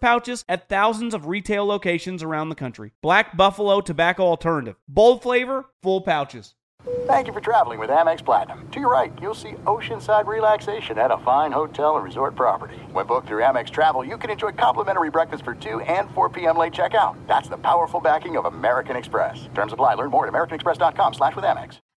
pouches at thousands of retail locations around the country. Black Buffalo Tobacco Alternative. Bold flavor, full pouches. Thank you for traveling with Amex Platinum. To your right, you'll see oceanside relaxation at a fine hotel and resort property. When booked through Amex Travel, you can enjoy complimentary breakfast for 2 and 4 p.m. late checkout. That's the powerful backing of American Express. Terms apply. Learn more at americanexpress.com slash with Amex.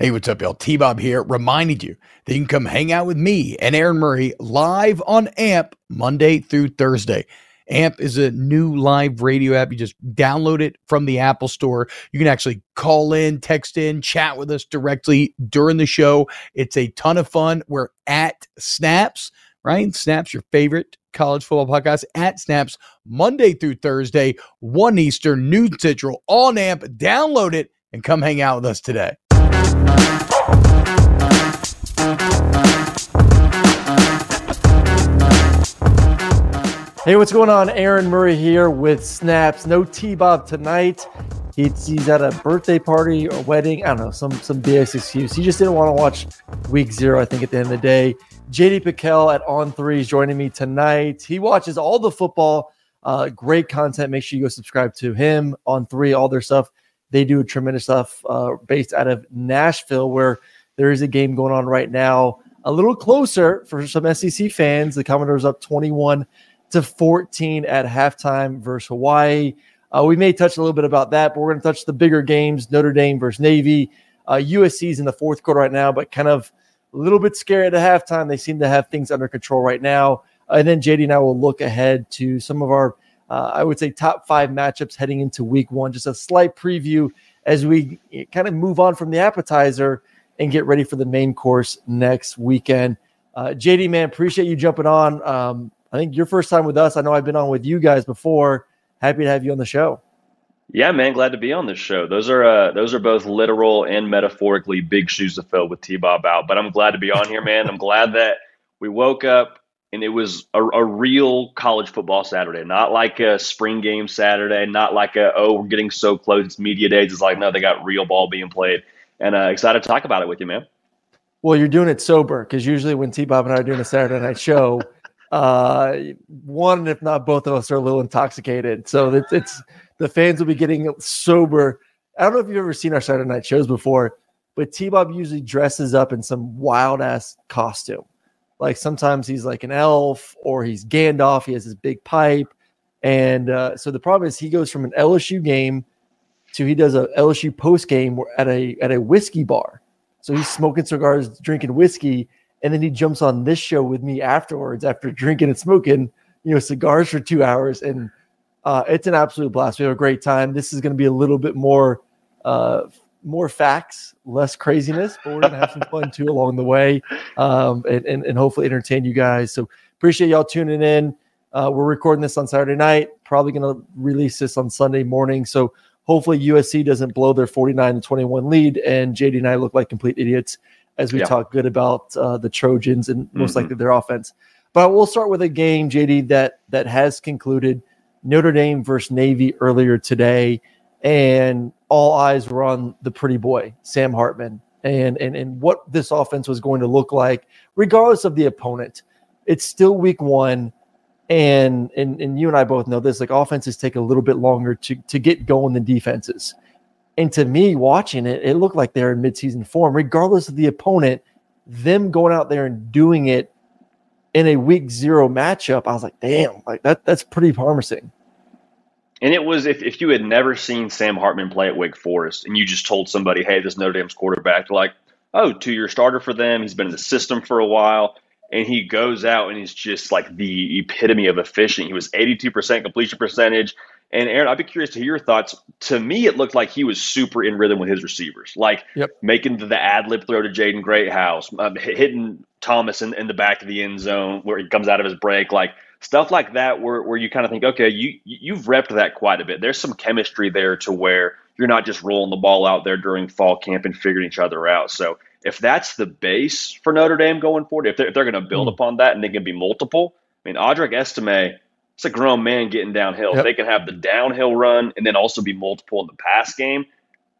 Hey, what's up, y'all? T Bob here, reminding you that you can come hang out with me and Aaron Murray live on AMP Monday through Thursday. AMP is a new live radio app. You just download it from the Apple Store. You can actually call in, text in, chat with us directly during the show. It's a ton of fun. We're at Snaps, right? Snaps, your favorite college football podcast at Snaps, Monday through Thursday, 1 Eastern, noon Central, on AMP. Download it and come hang out with us today. Hey, what's going on? Aaron Murray here with Snaps. No T Bob tonight. He's, he's at a birthday party or wedding. I don't know, some some BS excuse. He just didn't want to watch week zero, I think, at the end of the day. JD Pickell at On Three is joining me tonight. He watches all the football. Uh, great content. Make sure you go subscribe to him on three, all their stuff. They do tremendous stuff uh, based out of Nashville, where there is a game going on right now. A little closer for some SEC fans. The Commodores up 21 to 14 at halftime versus Hawaii. Uh, we may touch a little bit about that, but we're going to touch the bigger games Notre Dame versus Navy. Uh, USC's in the fourth quarter right now, but kind of a little bit scary at halftime. They seem to have things under control right now. and then JD and I will look ahead to some of our, uh, I would say, top five matchups heading into week one. Just a slight preview as we kind of move on from the appetizer and get ready for the main course next weekend. Uh, JD, man, appreciate you jumping on. Um, I think your first time with us. I know I've been on with you guys before. Happy to have you on the show. Yeah, man, glad to be on this show. Those are uh, those are both literal and metaphorically big shoes to fill with T Bob out. But I'm glad to be on here, man. I'm glad that we woke up and it was a, a, real college football Saturday, not like a spring game Saturday, not like a oh we're getting so close it's media days. It's like no, they got real ball being played, and uh, excited to talk about it with you, man. Well, you're doing it sober because usually when T Bob and I are doing a Saturday night show uh, one, if not both of us, are a little intoxicated. So it's, it's the fans will be getting sober. I don't know if you've ever seen our Saturday night shows before, but T Bob usually dresses up in some wild ass costume. Like sometimes he's like an elf or he's Gandalf. He has his big pipe. And uh, so the problem is he goes from an LSU game to he does a LSU post game at a at a whiskey bar. So he's smoking cigars, drinking whiskey, and then he jumps on this show with me afterwards after drinking and smoking you know cigars for two hours. And uh, it's an absolute blast. We have a great time. This is going to be a little bit more uh, more facts less craziness but we're going to have some fun too along the way um, and, and, and, hopefully entertain you guys. So appreciate y'all tuning in. Uh, we're recording this on saturday night probably going to release this on sunday morning. So hopefully usc doesn't blow their 49 to 21 lead and jd and i look like complete idiots as we yeah. talk good about uh, the Trojans and most mm-hmm. likely their offense. But we'll start with a game, JD, that that has concluded. Notre Dame versus Navy earlier today. and all eyes were on the pretty boy, Sam Hartman, and and and what this offense was going to look like, regardless of the opponent. It's still week one, and and and you and I both know this. Like offenses take a little bit longer to to get going than defenses. And to me, watching it, it looked like they're in midseason form, regardless of the opponent. Them going out there and doing it in a week zero matchup, I was like, damn, like that that's pretty promising. And it was if, if you had never seen Sam Hartman play at Wake Forest and you just told somebody, hey, this Notre Dame's quarterback, like, oh, two year starter for them. He's been in the system for a while. And he goes out and he's just like the epitome of efficient. He was 82% completion percentage. And Aaron, I'd be curious to hear your thoughts. To me, it looked like he was super in rhythm with his receivers, like yep. making the ad lib throw to Jaden Greathouse, um, hitting Thomas in, in the back of the end zone where he comes out of his break, like stuff like that, where, where you kind of think, okay, you you've repped that quite a bit. There's some chemistry there to where you're not just rolling the ball out there during fall camp and figuring each other out. So if that's the base for Notre Dame going forward, if they're, if they're going to build mm. upon that and they can be multiple, I mean, Audric Estime, it's a grown man getting downhill. Yep. They can have the downhill run and then also be multiple in the pass game.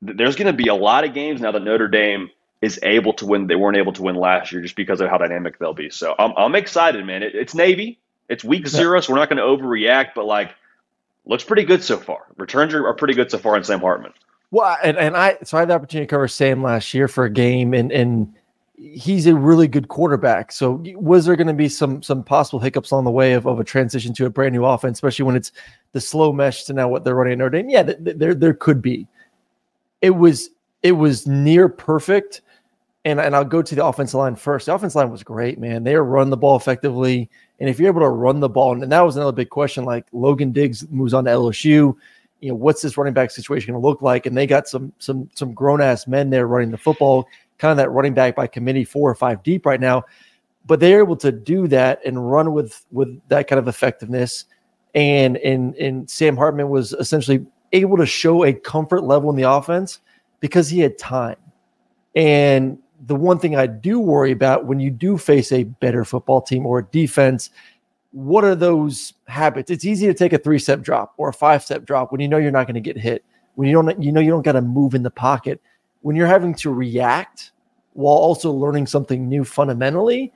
There's going to be a lot of games now that Notre Dame is able to win. They weren't able to win last year just because of how dynamic they'll be. So I'm, I'm excited, man. It, it's Navy. It's week zero, so we're not going to overreact, but like, looks pretty good so far. Returns are, are pretty good so far in Sam Hartman. Well, and, and I so I had the opportunity to cover Sam last year for a game, and and he's a really good quarterback. So was there going to be some some possible hiccups on the way of, of a transition to a brand new offense, especially when it's the slow mesh to now what they're running at Notre Dame? Yeah, th- th- there there could be. It was it was near perfect and, and I'll go to the offensive line first. The offensive line was great, man. They running the ball effectively. And if you're able to run the ball, and that was another big question, like Logan Diggs moves on to LSU, you know, what's this running back situation going to look like? And they got some some some grown ass men there running the football, kind of that running back by committee, four or five deep right now. But they're able to do that and run with with that kind of effectiveness. And and and Sam Hartman was essentially able to show a comfort level in the offense because he had time. And the one thing I do worry about when you do face a better football team or a defense, what are those habits? It's easy to take a three step drop or a five step drop when you know you're not going to get hit. When you don't, you know, you don't got to move in the pocket. When you're having to react while also learning something new fundamentally,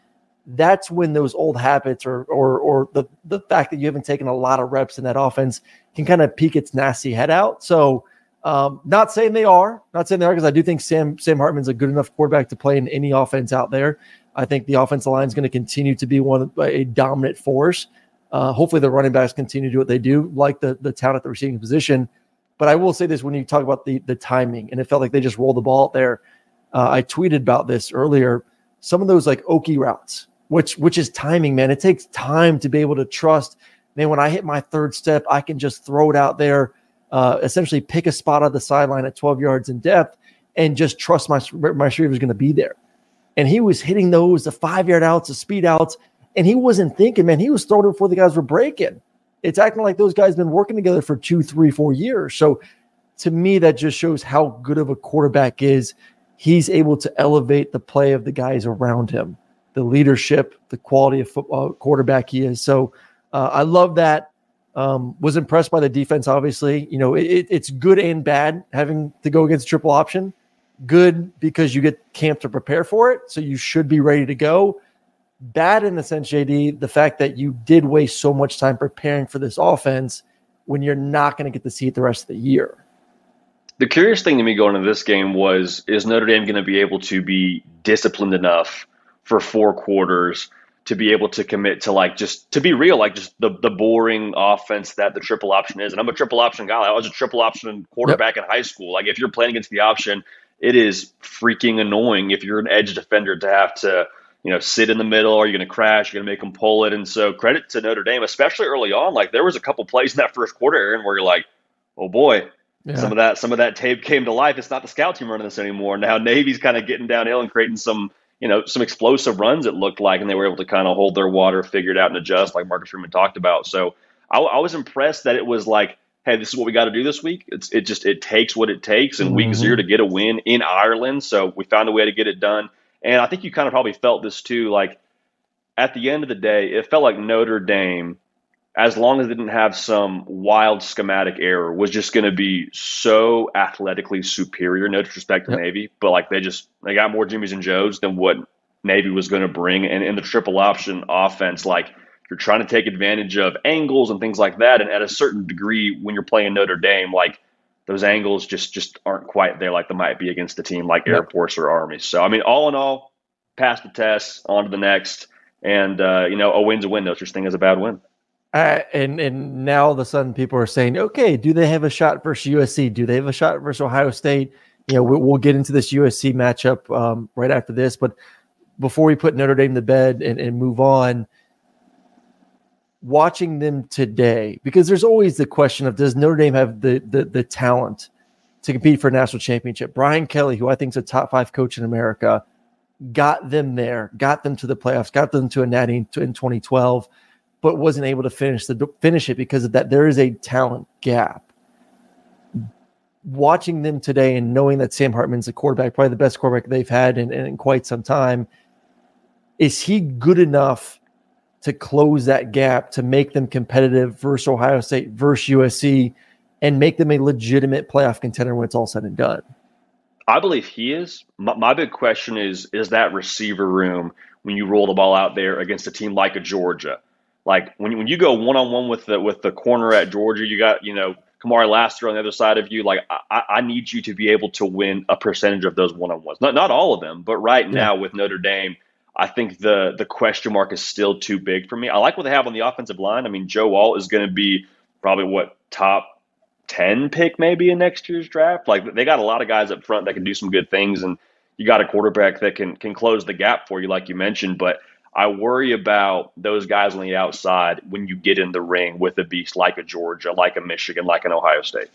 that's when those old habits or or or the the fact that you haven't taken a lot of reps in that offense can kind of peek its nasty head out. So um, not saying they are, not saying they are, because I do think Sam Sam Hartman's a good enough quarterback to play in any offense out there. I think the offensive line is going to continue to be one of a dominant force. Uh, hopefully, the running backs continue to do what they do, like the the talent at the receiving position. But I will say this: when you talk about the the timing, and it felt like they just rolled the ball out there. Uh, I tweeted about this earlier. Some of those like Okie routes, which which is timing, man. It takes time to be able to trust. Man, when I hit my third step, I can just throw it out there uh, essentially pick a spot on the sideline at 12 yards in depth and just trust my my receiver is going to be there. And he was hitting those the five yard outs, the speed outs, and he wasn't thinking, man. He was throwing before the guys were breaking. It's acting like those guys been working together for two, three, four years. So to me, that just shows how good of a quarterback is. He's able to elevate the play of the guys around him, the leadership, the quality of football quarterback he is. So uh, I love that. Um, was impressed by the defense. Obviously, you know it, it's good and bad having to go against triple option. Good because you get camp to prepare for it, so you should be ready to go. Bad in the sense, JD, the fact that you did waste so much time preparing for this offense when you're not going to get to see it the rest of the year. The curious thing to me going into this game was: is Notre Dame going to be able to be disciplined enough for four quarters? to be able to commit to like just to be real, like just the the boring offense that the triple option is. And I'm a triple option guy. I was a triple option quarterback yep. in high school. Like if you're playing against the option, it is freaking annoying if you're an edge defender to have to you know sit in the middle. Are you going to crash? You're going to make them pull it. And so credit to Notre Dame, especially early on. Like there was a couple plays in that first quarter, Aaron, where you're like, oh boy. Yeah. Some of that, some of that tape came to life. It's not the scout team running this anymore. Now Navy's kind of getting downhill and creating some you know, some explosive runs it looked like, and they were able to kind of hold their water, figure it out, and adjust, like Marcus Freeman talked about. So I, I was impressed that it was like, hey, this is what we got to do this week. It's it just it takes what it takes in mm-hmm. week zero to get a win in Ireland. So we found a way to get it done, and I think you kind of probably felt this too. Like at the end of the day, it felt like Notre Dame as long as they didn't have some wild schematic error, was just going to be so athletically superior. No disrespect to yep. Navy, but like they just they got more Jimmys and Joes than what Navy was going to bring. And in the triple option offense, like you're trying to take advantage of angles and things like that. And at a certain degree, when you're playing Notre Dame, like those angles just just aren't quite there like they might be against a team like. Air Force or Army. So I mean, all in all, pass the test, on to the next, and uh, you know, a win's a win. No such thing as a bad win. Uh, and and now all of a sudden people are saying, okay, do they have a shot versus USC? Do they have a shot versus Ohio State? You know, we'll, we'll get into this USC matchup um, right after this, but before we put Notre Dame to bed and, and move on, watching them today, because there's always the question of does Notre Dame have the the, the talent to compete for a national championship? Brian Kelly, who I think is a top five coach in America, got them there, got them to the playoffs, got them to a natty in 2012 but wasn't able to finish the finish it because of that. There is a talent gap. Watching them today and knowing that Sam Hartman's a quarterback, probably the best quarterback they've had in, in quite some time, is he good enough to close that gap to make them competitive versus Ohio State versus USC and make them a legitimate playoff contender when it's all said and done? I believe he is. My, my, big question is: Is that receiver room when you roll the ball out there against a team like a Georgia? Like when when you go one on one with the with the corner at Georgia, you got you know Kamari Lassiter on the other side of you. Like I, I need you to be able to win a percentage of those one on ones. Not not all of them, but right yeah. now with Notre Dame, I think the the question mark is still too big for me. I like what they have on the offensive line. I mean, Joe Alt is going to be probably what top 10 pick maybe in next year's draft. Like they got a lot of guys up front that can do some good things and you got a quarterback that can can close the gap for you like you mentioned, but I worry about those guys on the outside when you get in the ring with a beast like a Georgia, like a Michigan, like an Ohio State.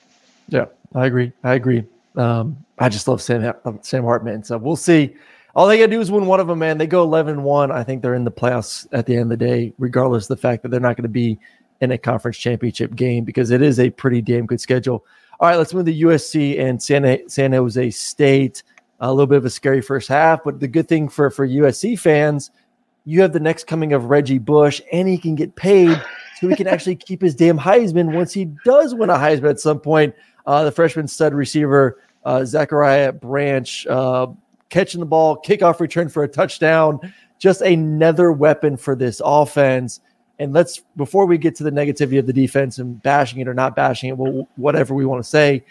Yeah, I agree. I agree. Um, I just love Sam Sam Hartman. So we'll see. All they got to do is win one of them, man. They go 11 1. I think they're in the playoffs at the end of the day, regardless of the fact that they're not going to be in a conference championship game because it is a pretty damn good schedule. All right, let's move to USC and San, San Jose State. A little bit of a scary first half, but the good thing for, for USC fans – you have the next coming of Reggie Bush, and he can get paid so he can actually keep his damn Heisman once he does win a Heisman at some point. Uh, the freshman stud receiver, uh, Zachariah Branch, uh, catching the ball, kickoff return for a touchdown. Just another weapon for this offense. And let's, before we get to the negativity of the defense and bashing it or not bashing it, well, whatever we want to say,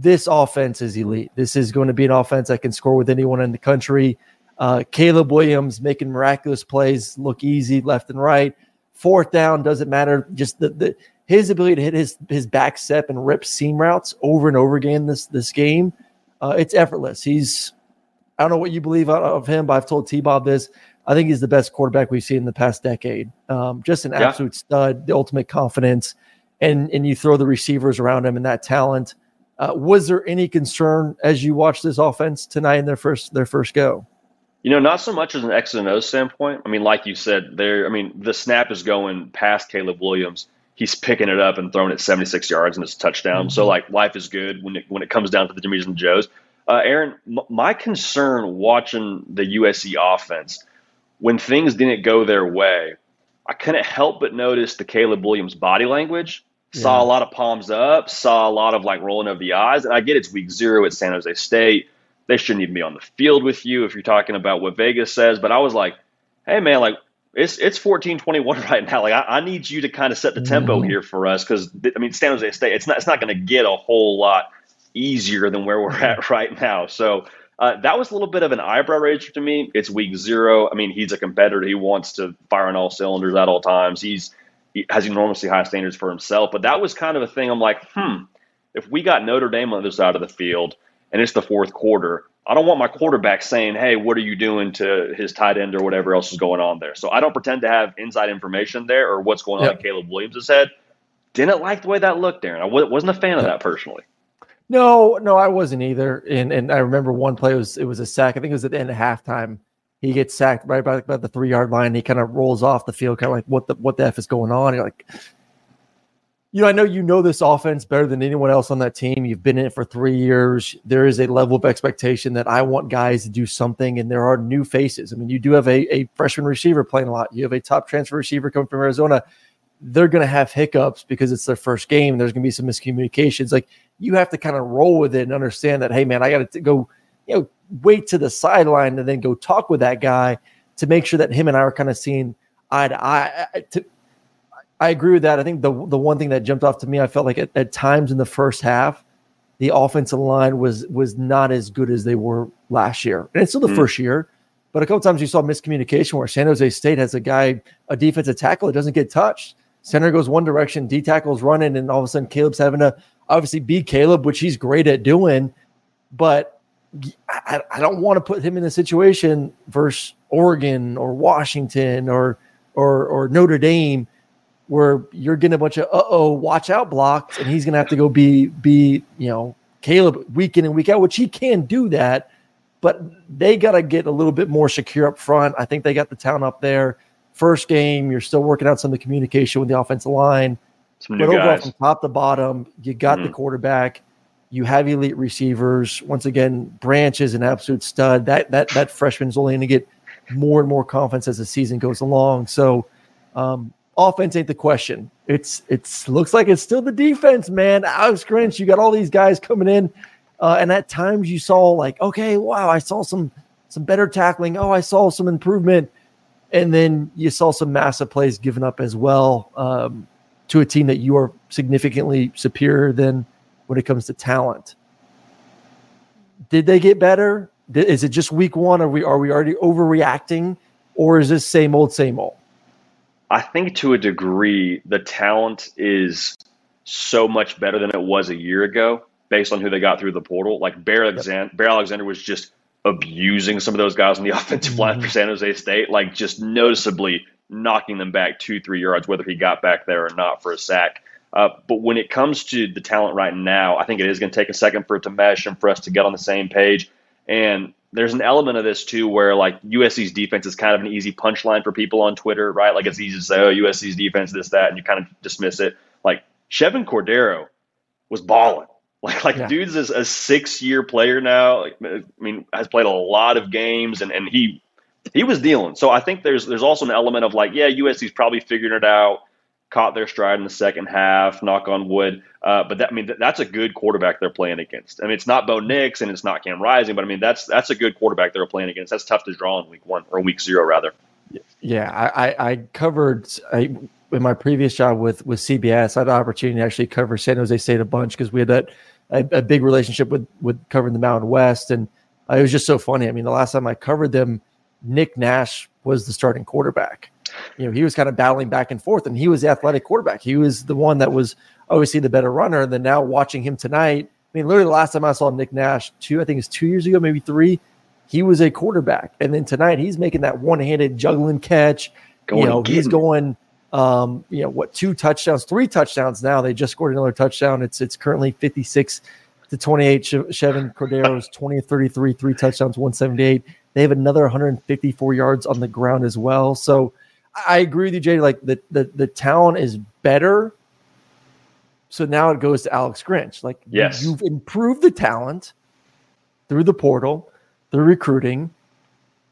this offense is elite. This is going to be an offense that can score with anyone in the country. Uh, Caleb Williams making miraculous plays look easy left and right. Fourth down doesn't matter. Just the, the his ability to hit his his back step and rip seam routes over and over again this this game, uh, it's effortless. He's I don't know what you believe of him, but I've told T Bob this. I think he's the best quarterback we've seen in the past decade. Um, just an yeah. absolute stud, the ultimate confidence, and and you throw the receivers around him and that talent. Uh, was there any concern as you watched this offense tonight in their first their first go? You know, not so much as an X and O standpoint. I mean, like you said, there. I mean, the snap is going past Caleb Williams. He's picking it up and throwing it 76 yards and it's a touchdown. Mm-hmm. So, like, life is good when it when it comes down to the Jimmys and Joes. Uh, Aaron, m- my concern watching the USC offense when things didn't go their way, I couldn't help but notice the Caleb Williams body language. Yeah. Saw a lot of palms up, saw a lot of like rolling of the eyes. And I get it's week zero at San Jose State they shouldn't even be on the field with you if you're talking about what Vegas says. But I was like, hey man, like it's it's 14-21 right now. Like I, I need you to kind of set the tempo mm-hmm. here for us because I mean San Jose State, it's not it's not going to get a whole lot easier than where we're at right now. So uh, that was a little bit of an eyebrow raiser to me. It's week zero. I mean, he's a competitor. He wants to fire on all cylinders at all times. He's he has enormously high standards for himself. But that was kind of a thing. I'm like, hmm, if we got Notre Dame on the other side of the field and it's the fourth quarter. I don't want my quarterback saying, "Hey, what are you doing to his tight end or whatever else is going on there?" So I don't pretend to have inside information there or what's going on yep. in Caleb Williams' head. Didn't like the way that looked, Aaron. I wasn't a fan of that personally. No, no, I wasn't either. And and I remember one play was it was a sack. I think it was at the end of halftime. He gets sacked right by, the three yard line. He kind of rolls off the field, kind of like what the what the f is going on. You're like, you know, I know you know this offense better than anyone else on that team. You've been in it for three years. There is a level of expectation that I want guys to do something, and there are new faces. I mean, you do have a, a freshman receiver playing a lot. You have a top transfer receiver coming from Arizona. They're going to have hiccups because it's their first game. There's going to be some miscommunications. Like you have to kind of roll with it and understand that, hey, man, I got to go, you know, wait to the sideline and then go talk with that guy to make sure that him and I are kind of seeing eye to eye. I, to, I agree with that. I think the the one thing that jumped off to me, I felt like at, at times in the first half, the offensive line was was not as good as they were last year, and it's still the mm. first year. But a couple times you saw miscommunication where San Jose State has a guy, a defensive tackle that doesn't get touched. Center goes one direction, D tackle's running, and all of a sudden Caleb's having to obviously beat Caleb, which he's great at doing. But I, I don't want to put him in a situation versus Oregon or Washington or or or Notre Dame where you're getting a bunch of uh oh watch out blocks, and he's gonna have to go be be you know Caleb week in and week out, which he can do that but they got to get a little bit more secure up front. I think they got the town up there. First game, you're still working out some of the communication with the offensive line. Some but overall, guys. from top to bottom, you got mm-hmm. the quarterback. You have elite receivers. Once again, Branch is an absolute stud. That that that freshman is only going to get more and more confidence as the season goes along. So, um, offense ain't the question. It's it's looks like it's still the defense, man. Alex Grinch, you got all these guys coming in uh, and at times you saw like, okay, wow, I saw some some better tackling. Oh, I saw some improvement, and then you saw some massive plays given up as well um, to a team that you are significantly superior than when it comes to talent. Did they get better? Is it just week one? Are we are we already overreacting, or is this same old, same old? I think to a degree, the talent is so much better than it was a year ago based on who they got through the portal. Like Bear Alexander, Bear Alexander was just abusing some of those guys on the offensive line for mm-hmm. San Jose State, like just noticeably knocking them back two, three yards, whether he got back there or not for a sack. Uh, but when it comes to the talent right now, I think it is going to take a second for it to mesh and for us to get on the same page. And there's an element of this too where like USC's defense is kind of an easy punchline for people on Twitter, right? Like it's easy to say, oh, USC's defense, this, that, and you kind of dismiss it. Like Chevan Cordeiro was balling. Like, like yeah. dude's a, a six year player now. I mean, has played a lot of games, and, and he he was dealing. So I think there's there's also an element of like, yeah, USC's probably figuring it out, caught their stride in the second half. Knock on wood. Uh, but that I mean, that's a good quarterback they're playing against. I mean, it's not Bo Nix and it's not Cam Rising, but I mean, that's that's a good quarterback they're playing against. That's tough to draw in week one or week zero rather. Yeah, I, I, I covered. I, in my previous job with with CBS, I had the opportunity to actually cover San Jose State a bunch because we had that a, a, big relationship with with covering the Mountain West, and uh, it was just so funny. I mean, the last time I covered them, Nick Nash was the starting quarterback. You know, he was kind of battling back and forth, and he was the athletic quarterback. He was the one that was obviously the better runner. And then now watching him tonight, I mean, literally the last time I saw Nick Nash, two, I think it's two years ago, maybe three, he was a quarterback. And then tonight he's making that one-handed juggling catch. Going you know, he's going um, you know what, two touchdowns, three touchdowns now. They just scored another touchdown. It's it's currently 56 to 28. Chevan Cordeiro's 20 33, three touchdowns, 178. They have another 154 yards on the ground as well. So I agree with you, Jay. Like the the the talent is better. So now it goes to Alex Grinch. Like yes. you've improved the talent through the portal, through recruiting.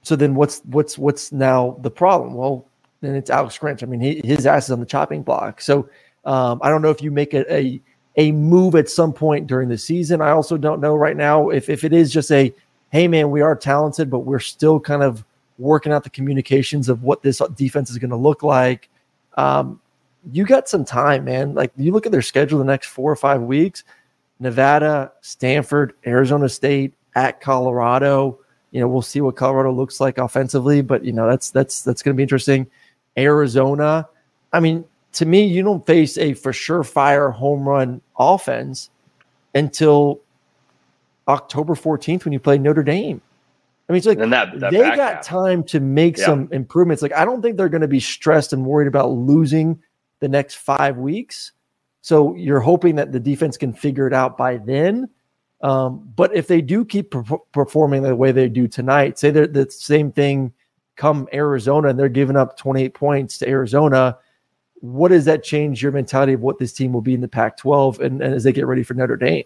So then what's what's what's now the problem? Well, then it's Alex Grinch. I mean, he, his ass is on the chopping block. So um, I don't know if you make a, a, a move at some point during the season. I also don't know right now if if it is just a hey man, we are talented, but we're still kind of working out the communications of what this defense is going to look like. Um, you got some time, man. Like you look at their schedule the next four or five weeks: Nevada, Stanford, Arizona State, at Colorado. You know, we'll see what Colorado looks like offensively, but you know that's that's that's going to be interesting. Arizona. I mean, to me, you don't face a for sure fire home run offense until October 14th when you play Notre Dame. I mean, it's like that, that they got half. time to make yeah. some improvements. Like, I don't think they're going to be stressed and worried about losing the next five weeks. So you're hoping that the defense can figure it out by then. Um, but if they do keep per- performing the way they do tonight, say they're the same thing come Arizona and they're giving up 28 points to Arizona, what does that change your mentality of what this team will be in the Pac 12 and, and as they get ready for Notre Dame?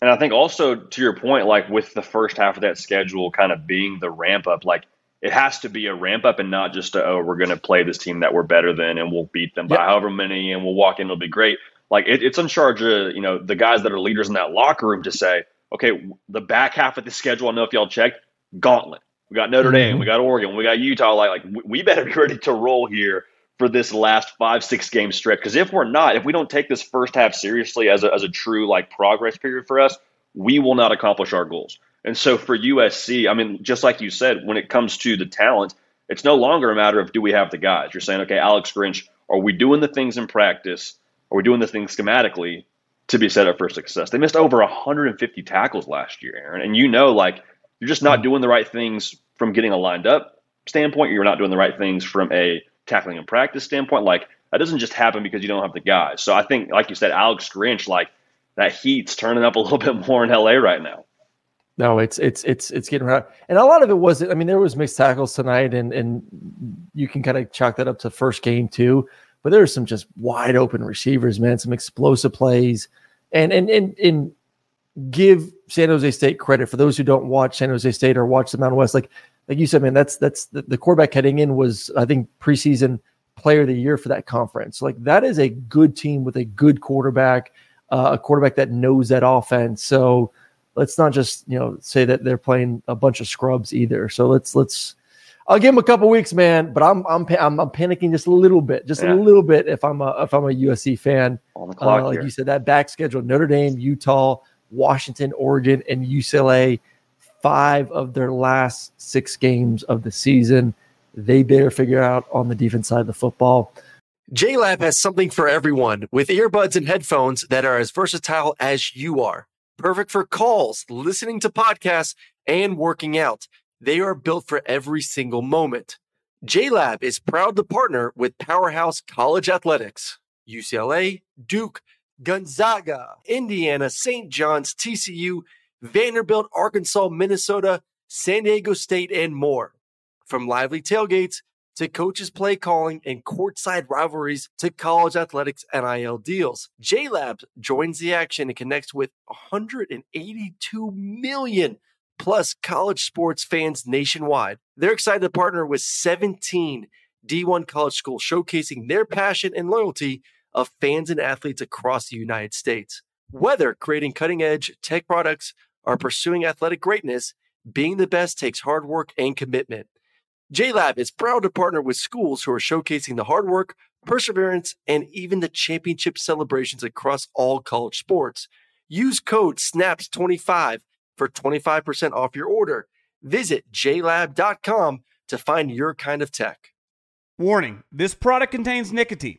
And I think also to your point, like with the first half of that schedule kind of being the ramp up, like it has to be a ramp up and not just a, oh we're going to play this team that we're better than and we'll beat them by Yep. however many and we'll walk in it'll be great. Like it, it's in charge of you know the guys that are leaders in that locker room to say okay the back half of the schedule. I know if y'all checked gauntlet. We got Notre Dame, mm-hmm. we got Oregon, we got Utah. Like like we- we better be ready to roll here for this last five six game stretch. Because if we're not, if we don't take this first half seriously as a, as a true like progress period for us, we will not accomplish our goals. And so for USC, I mean, just like you said, when it comes to the talent, it's no longer a matter of do we have the guys. You're saying, okay, Alex Grinch, are we doing the things in practice? Are we doing the things schematically to be set up for success? They missed over 150 tackles last year, Aaron, and you know, like you're just not hmm. doing the right things from getting a lined up standpoint. You're not doing the right things from a tackling and practice standpoint. Like that doesn't just happen because you don't have the guys. So I think, like you said, Alex Grinch, like that heat's turning up a little bit more in LA right now. No, it's it's it's it's getting hot, and a lot of it was. It, I mean, there was mixed tackles tonight, and and you can kind of chalk that up to first game too. But there were some just wide open receivers, man. Some explosive plays, and and and and give San Jose State credit for those who don't watch San Jose State or watch the Mountain West. Like like you said, man, that's that's the, the quarterback heading in was I think preseason player of the year for that conference. Like that is a good team with a good quarterback, uh, a quarterback that knows that offense. So let's not just you know say that they're playing a bunch of scrubs either. So let's let's. I'll give him a couple weeks, man. But I'm I'm I'm, I'm panicking just a little bit, just Yeah. a little bit if I'm a if I'm a USC fan. On the Uh, clock like here. you said, that back schedule: Notre Dame, Utah, Washington, Oregon, and UCLA. Five of their last six games of the season, they better figure out on the defense side of the football. JLab has something for everyone with earbuds and headphones that are as versatile as you are. Perfect for calls, listening to podcasts, and working out. They are built for every single moment. JLab is proud to partner with Powerhouse College Athletics, UCLA, Duke, Gonzaga, Indiana, St. John's, TCU, Vanderbilt, Arkansas, Minnesota, San Diego State, and more. From lively tailgates to coaches play calling and courtside rivalries to college athletics NIL deals. JLab joins the action and connects with 182 million plus college sports fans nationwide. They're excited to partner with 17 D1 college schools showcasing their passion and loyalty of fans and athletes across the United States. Whether creating cutting edge tech products or pursuing athletic greatness, being the best takes hard work and commitment. JLab is proud to partner with schools who are showcasing the hard work, perseverance, and even the championship celebrations across all college sports. Use code SNAPS25 for 25% off your order. Visit jlab.com to find your kind of tech. Warning this product contains nicotine.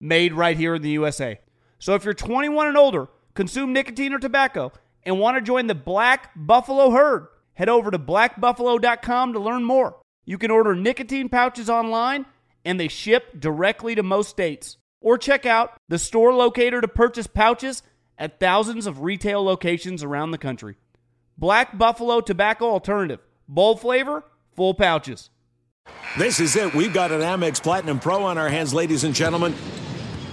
made right here in the USA. So if you're 21 and older, consume nicotine or tobacco, and want to join the Black Buffalo herd, head over to blackbuffalo.com to learn more. You can order nicotine pouches online, and they ship directly to most states. Or check out the store locator to purchase pouches at thousands of retail locations around the country. Black Buffalo Tobacco Alternative. Bold flavor, full pouches. This is it. We've got an Amex Platinum Pro on our hands, ladies and gentlemen.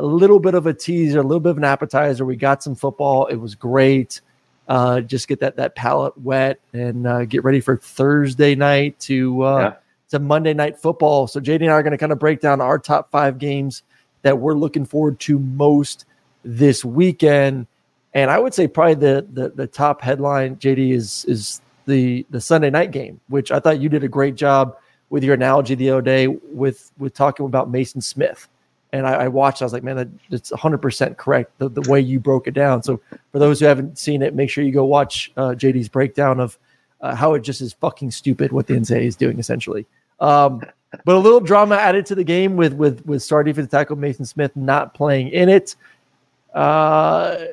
a little bit of a teaser, a little bit of an appetizer. We got some football. It was great. Uh, just get that that palate wet and uh, get ready for Thursday night to uh, Yeah. to Monday night football. So JD and I are going to kind of break down our top five games that we're looking forward to most this weekend. And I would say probably the the, the top headline, JD, is is the the Sunday night game, which I thought you did a great job with your analogy the other day with with talking about Mason Smith. And I, I watched, I was like, man, that, that's 100% correct, the, the way you broke it down. So for those who haven't seen it, make sure you go watch uh, JD's breakdown of uh, how it just is fucking stupid what the NCAA is doing, essentially. Um, but a little drama added to the game with with with star defensive tackle Mason Smith not playing in it. Uh,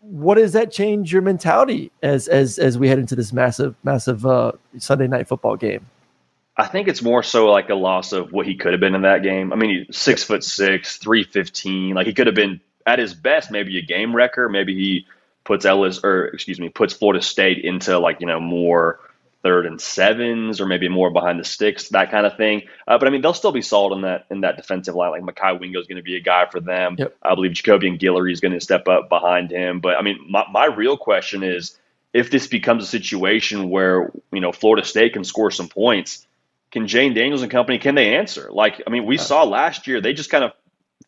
what does that change your mentality as as as we head into this massive massive uh, Sunday night football game? I think it's more so like a loss of what he could have been in that game. I mean, he's six foot six, three fifteen. Like he could have been at his best, maybe a game wrecker. Maybe he puts Ellis or excuse me, puts Florida State into like you know more third and sevens or maybe more behind the sticks, that kind of thing. Uh, but I mean, they'll still be solid in that in that defensive line. Like Mekhi Wingo is going to be a guy for them. Yep. I believe Jacobian Guillory is going to step up behind him. But I mean, my, my real question is if this becomes a situation where you know Florida State can score some points, can Jayden Daniels and company can they answer? Like, I mean, we saw last year they just kind of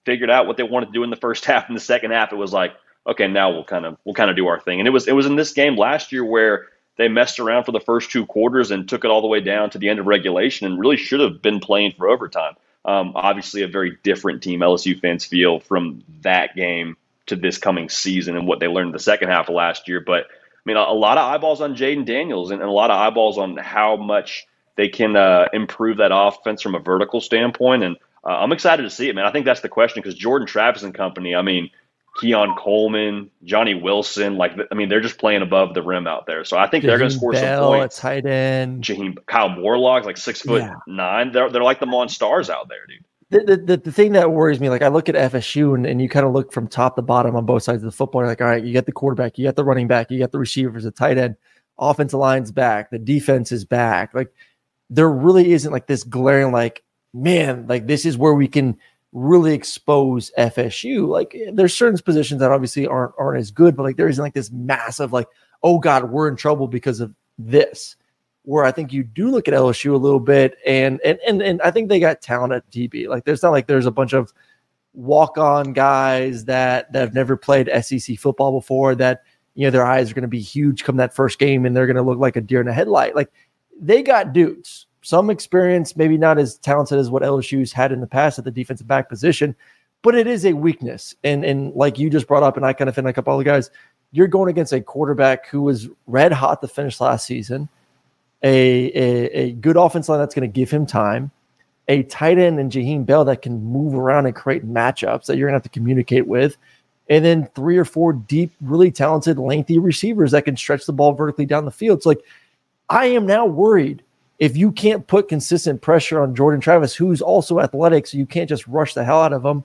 figured out what they wanted to do in the first half. In the second half, it was like, okay, now we'll kind of we'll kind of do our thing. And it was it was in this game last year where they messed around for the first two quarters and took it all the way down to the end of regulation and really should have been playing for overtime. Um, obviously, a very different team LSU fans feel from that game to this coming season and what they learned in the second half of last year. But I mean, a, a lot of eyeballs on Jayden Daniels and, and a lot of eyeballs on how much they can uh, improve that offense from a vertical standpoint. And uh, I'm excited to see it, man. I think that's the question because Jordan Travis and company, I mean, Keon Coleman, Johnny Wilson, like, I mean, they're just playing above the rim out there. So I think they're going to score Bell some points. tight end. Jaheim, Kyle Morlock, like six foot Yeah. nine. They're, they're like the Monstars out there, dude. the, the, the, the thing that worries me, like I look at FSU and, and you kind of look from top to bottom on both sides of the football. You're like, all right, you got the quarterback, you got the running back, you got the receivers, the tight end, offensive line's back, the defense is back. Like there really isn't like this glaring, like, man, like this is where we can really expose FSU. Like eh, there's certain positions that obviously aren't aren't as good, but like there isn't like this massive, like, oh God, we're in trouble because of this where I think you do look at LSU a little bit, and and and and I think they got talent at DB. Like there's not like there's a bunch of walk on guys that that have never played SEC football before that you know their eyes are going to be huge come that first game and they're going to look like a deer in a headlight. Like they got dudes, some experience, maybe not as talented as what LSU's had in the past at the defensive back position, but it is a weakness. And and like you just brought up, and I kind of feel like up all the guys, you're going against a quarterback who was red hot to finish last season a, a, a good offense line that's going to give him time, a tight end and Jaheim Bell that can move around and create matchups that you're going to have to communicate with, and then three or four deep, really talented, lengthy receivers that can stretch the ball vertically down the field. It's like I am now worried if you can't put consistent pressure on Jordan Travis, who's also athletic, so you can't just rush the hell out of him.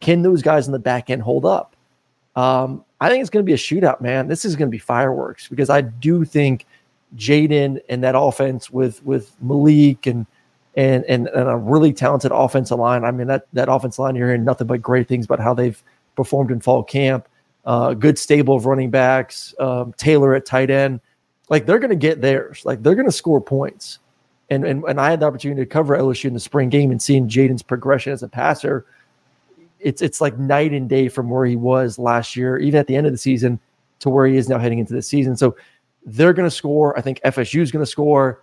Can those guys in the back end hold up? Um, I think it's going to be a shootout, man. This is going to be fireworks because I do think Jayden and that offense with with Malik and and and, and a really talented offensive line. I mean that that offensive line you're hearing nothing but great things about how they've performed in fall camp. Uh, good stable of running backs. Um, Taylor at tight end, like they're going to get theirs. Like they're going to score points. And, and and I had the opportunity to cover LSU in the spring game and seeing Jayden's progression as a passer. It's it's like night and day from where he was last year, even at the end of the season, to where he is now heading into the season. So they're going to score. I think FSU is going to score.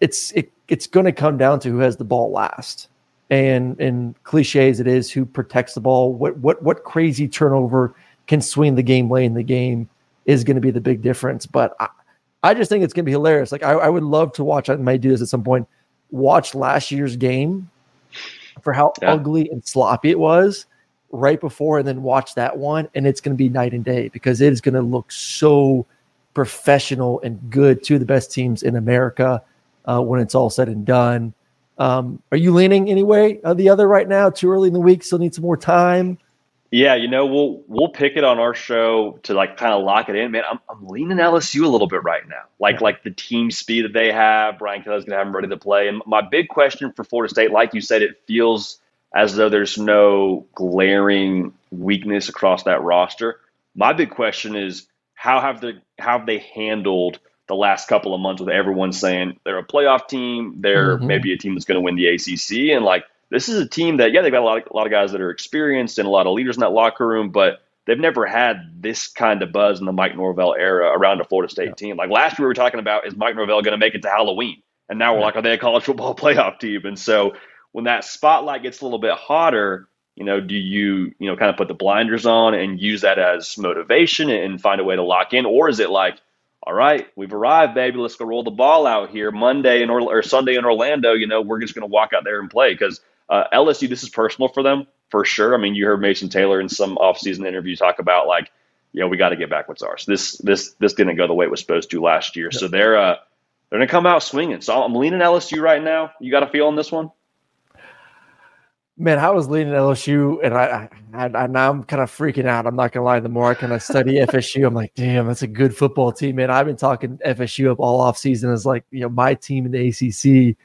It's it, it's going to come down to who has the ball last, and and cliche as it is, who protects the ball. What what what crazy turnover can swing the game late in the game is going to be the big difference. But I, I just think it's going to be hilarious. Like I, I would love to watch. I might do this at some point. Watch last year's game for how Yeah. ugly and sloppy it was right before, and then watch that one, and it's going to be night and day because it is going to look so professional and good. Two of the best teams in America uh, when it's all said and done. Um, are you leaning any way or the other right now? Too early in the week, still need some more time. Yeah, you know, we'll we'll pick it on our show to like kind of lock it in, man. I'm I'm leaning LSU a little bit right now. Like like the team speed that they have, Brian Kelly's gonna have them ready to play. And my big question for Florida State, like you said, it feels as though there's no glaring weakness across that roster. My big question is how have they how have they handled the last couple of months with everyone saying they're a playoff team, they're mm-hmm. maybe a team that's going to win the ACC, and like this is a team that yeah they've got a lot of, a lot of guys that are experienced and a lot of leaders in that locker room, but they've never had this kind of buzz in the Mike Norvell era around a Florida State yeah. team. Like last year we were talking about is Mike Norvell going to make it to Halloween, and now we're yeah. like are they a college football playoff team? And so when that spotlight gets a little bit hotter, you know, do you, you know, kind of put the blinders on and use that as motivation and find a way to lock in? Or is it like, all right, we've arrived, baby. Let's go roll the ball out here Monday in or, or Sunday in Orlando. You know, we're just going to walk out there and play because uh, LSU, this is personal for them for sure. I mean, you heard Mason Taylor in some offseason interview talk about like, you know, we got to get back what's ours. This this this didn't go the way it was supposed to last year. So they're uh, they're going to come out swinging. So I'm leaning LSU right now. You got a feel on this one? Man, I was leading LSU, and I, I, I now I'm kind of freaking out. I'm not gonna lie. The more I kind of study FSU, I'm like, damn, that's a good football team, man. I've been talking FSU up all off season as like you know my team in the ACC,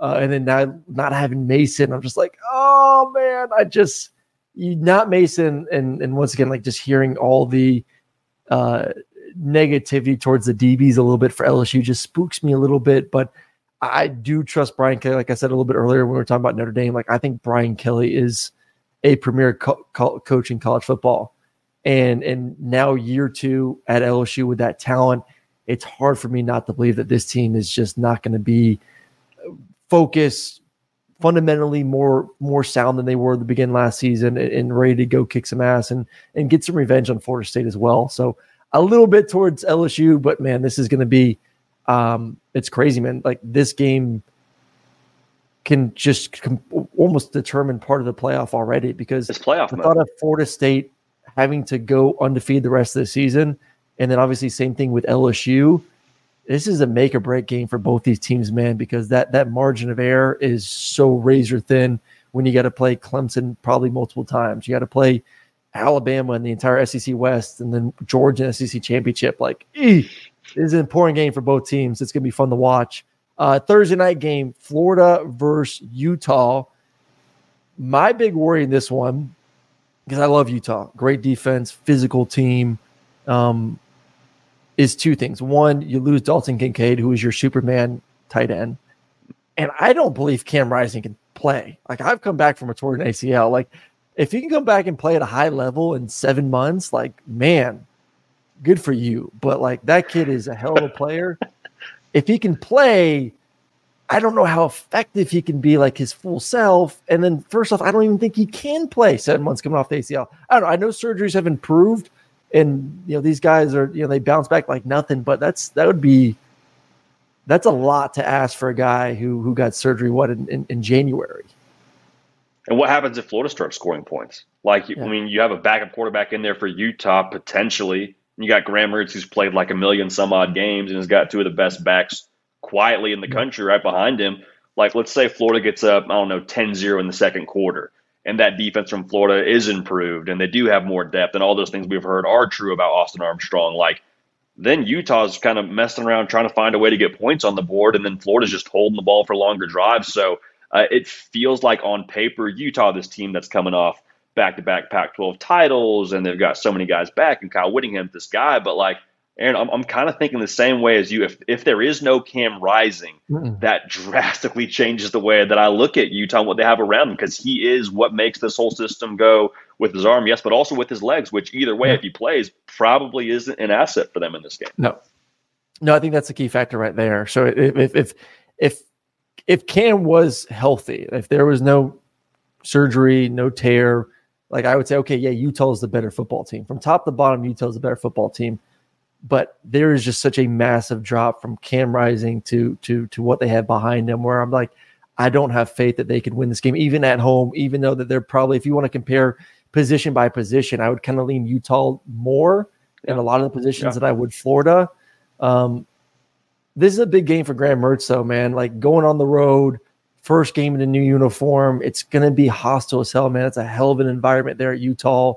uh, and then now not having Mason, I'm just like, oh man, I just not Mason, and and once again, like just hearing all the uh, negativity towards the DBs a little bit for LSU just spooks me a little bit, but I do trust Brian Kelly. Like I said a little bit earlier when we were talking about Notre Dame, like I think Brian Kelly is a premier co- co- coach in college football, and and now year two at LSU with that talent, it's hard for me not to believe that this team is just not going to be focused, fundamentally more more sound than they were at the beginning last season, and, and ready to go kick some ass and and get some revenge on Florida State as well. So a little bit towards LSU, but man, this is going to be um, it's crazy, man. Like this game can just com- almost determine part of the playoff already because it's playoff. The thought of Florida State having to go undefeated the rest of the season, and then obviously same thing with LSU. This is a make or break game for both these teams, man, because that that margin of error is so razor thin when you got to play Clemson probably multiple times. You got to play Alabama and the entire SEC West, and then Georgia and SEC championship. Like, eesh, this is an important game for both teams. It's going to be fun to watch. Uh, Thursday night game, Florida versus Utah. My big worry in this one, because I love Utah, great defense, physical team, um, is two things. One, you lose Dalton Kincaid, who is your Superman tight end, and I don't believe Cam Rising can play. Like I've come back from a torn ACL. Like if he can come back and play at a high level in seven months, like man, good for you. But like that kid is a hell of a player. if he can play, I don't know how effective he can be like his full self. And then first off, I don't even think he can play seven months coming off the ACL. I don't know. I know surgeries have improved and you know these guys are you know they bounce back like nothing, but that's that would be that's a lot to ask for a guy who who got surgery what in, in, in January. And what happens if Florida starts scoring points? Like, yeah. I mean, you have a backup quarterback in there for Utah potentially. You got Graham Mertz, who's played like a million some odd games and has got two of the best backs quietly in the country right behind him. Like, let's say Florida gets up, I don't know, 10 0 in the second quarter, and that defense from Florida is improved, and they do have more depth, and all those things we've heard are true about Austin Armstrong. Like, then Utah's kind of messing around trying to find a way to get points on the board, and then Florida's just holding the ball for longer drives. So uh, it feels like on paper, Utah, this team that's coming off back to back Pac 12 titles, and they've got so many guys back, and Kyle Whittingham, this guy. But like, Aaron, I'm, I'm kind of thinking the same way as you. If if there is no Cam Rising, mm that drastically changes the way that I look at Utah and what they have around him because he is what makes this whole system go with his arm, yes, but also with his legs. Which either way, if he plays, probably isn't an asset for them in this game. No, no, I think that's the key factor right there. So if if if if Cam was healthy, if there was no surgery, no tear, like I would say, okay, yeah, Utah is the better football team. From top to bottom, Utah is the better football team. But there is just such a massive drop from Cam Rising to to to what they have behind them, where I'm like, I don't have faith that they could win this game, even at home, even though that they're probably, if you want to compare position by position, I would kind of lean Utah more in a lot of the positions yeah. that I would Florida. Um, this is a big game for Graham Mertz, though, man. Like going on the road, first game in a new uniform. It's going to be hostile as hell, man. It's a hell of an environment there at Utah,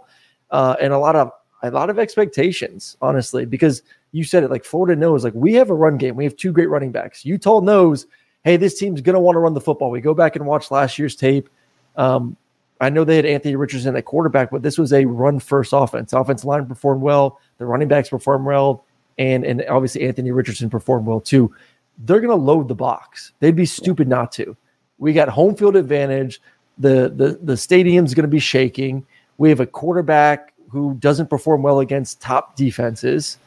uh, and a lot of a lot of expectations, honestly, because you said it. Like Florida knows, like we have a run game. We have two great running backs. Utah knows, hey, this team's going to want to run the football. We go back and watch last year's tape. Um, I know they had Anthony Richardson at quarterback, but this was a run first offense. Offensive line performed well, the running backs performed well, and and obviously Anthony Richardson performed well too. They're going to load the box. They'd be stupid not to. We got home field advantage. The the the stadium's going to be shaking. We have a quarterback who doesn't perform well against top defenses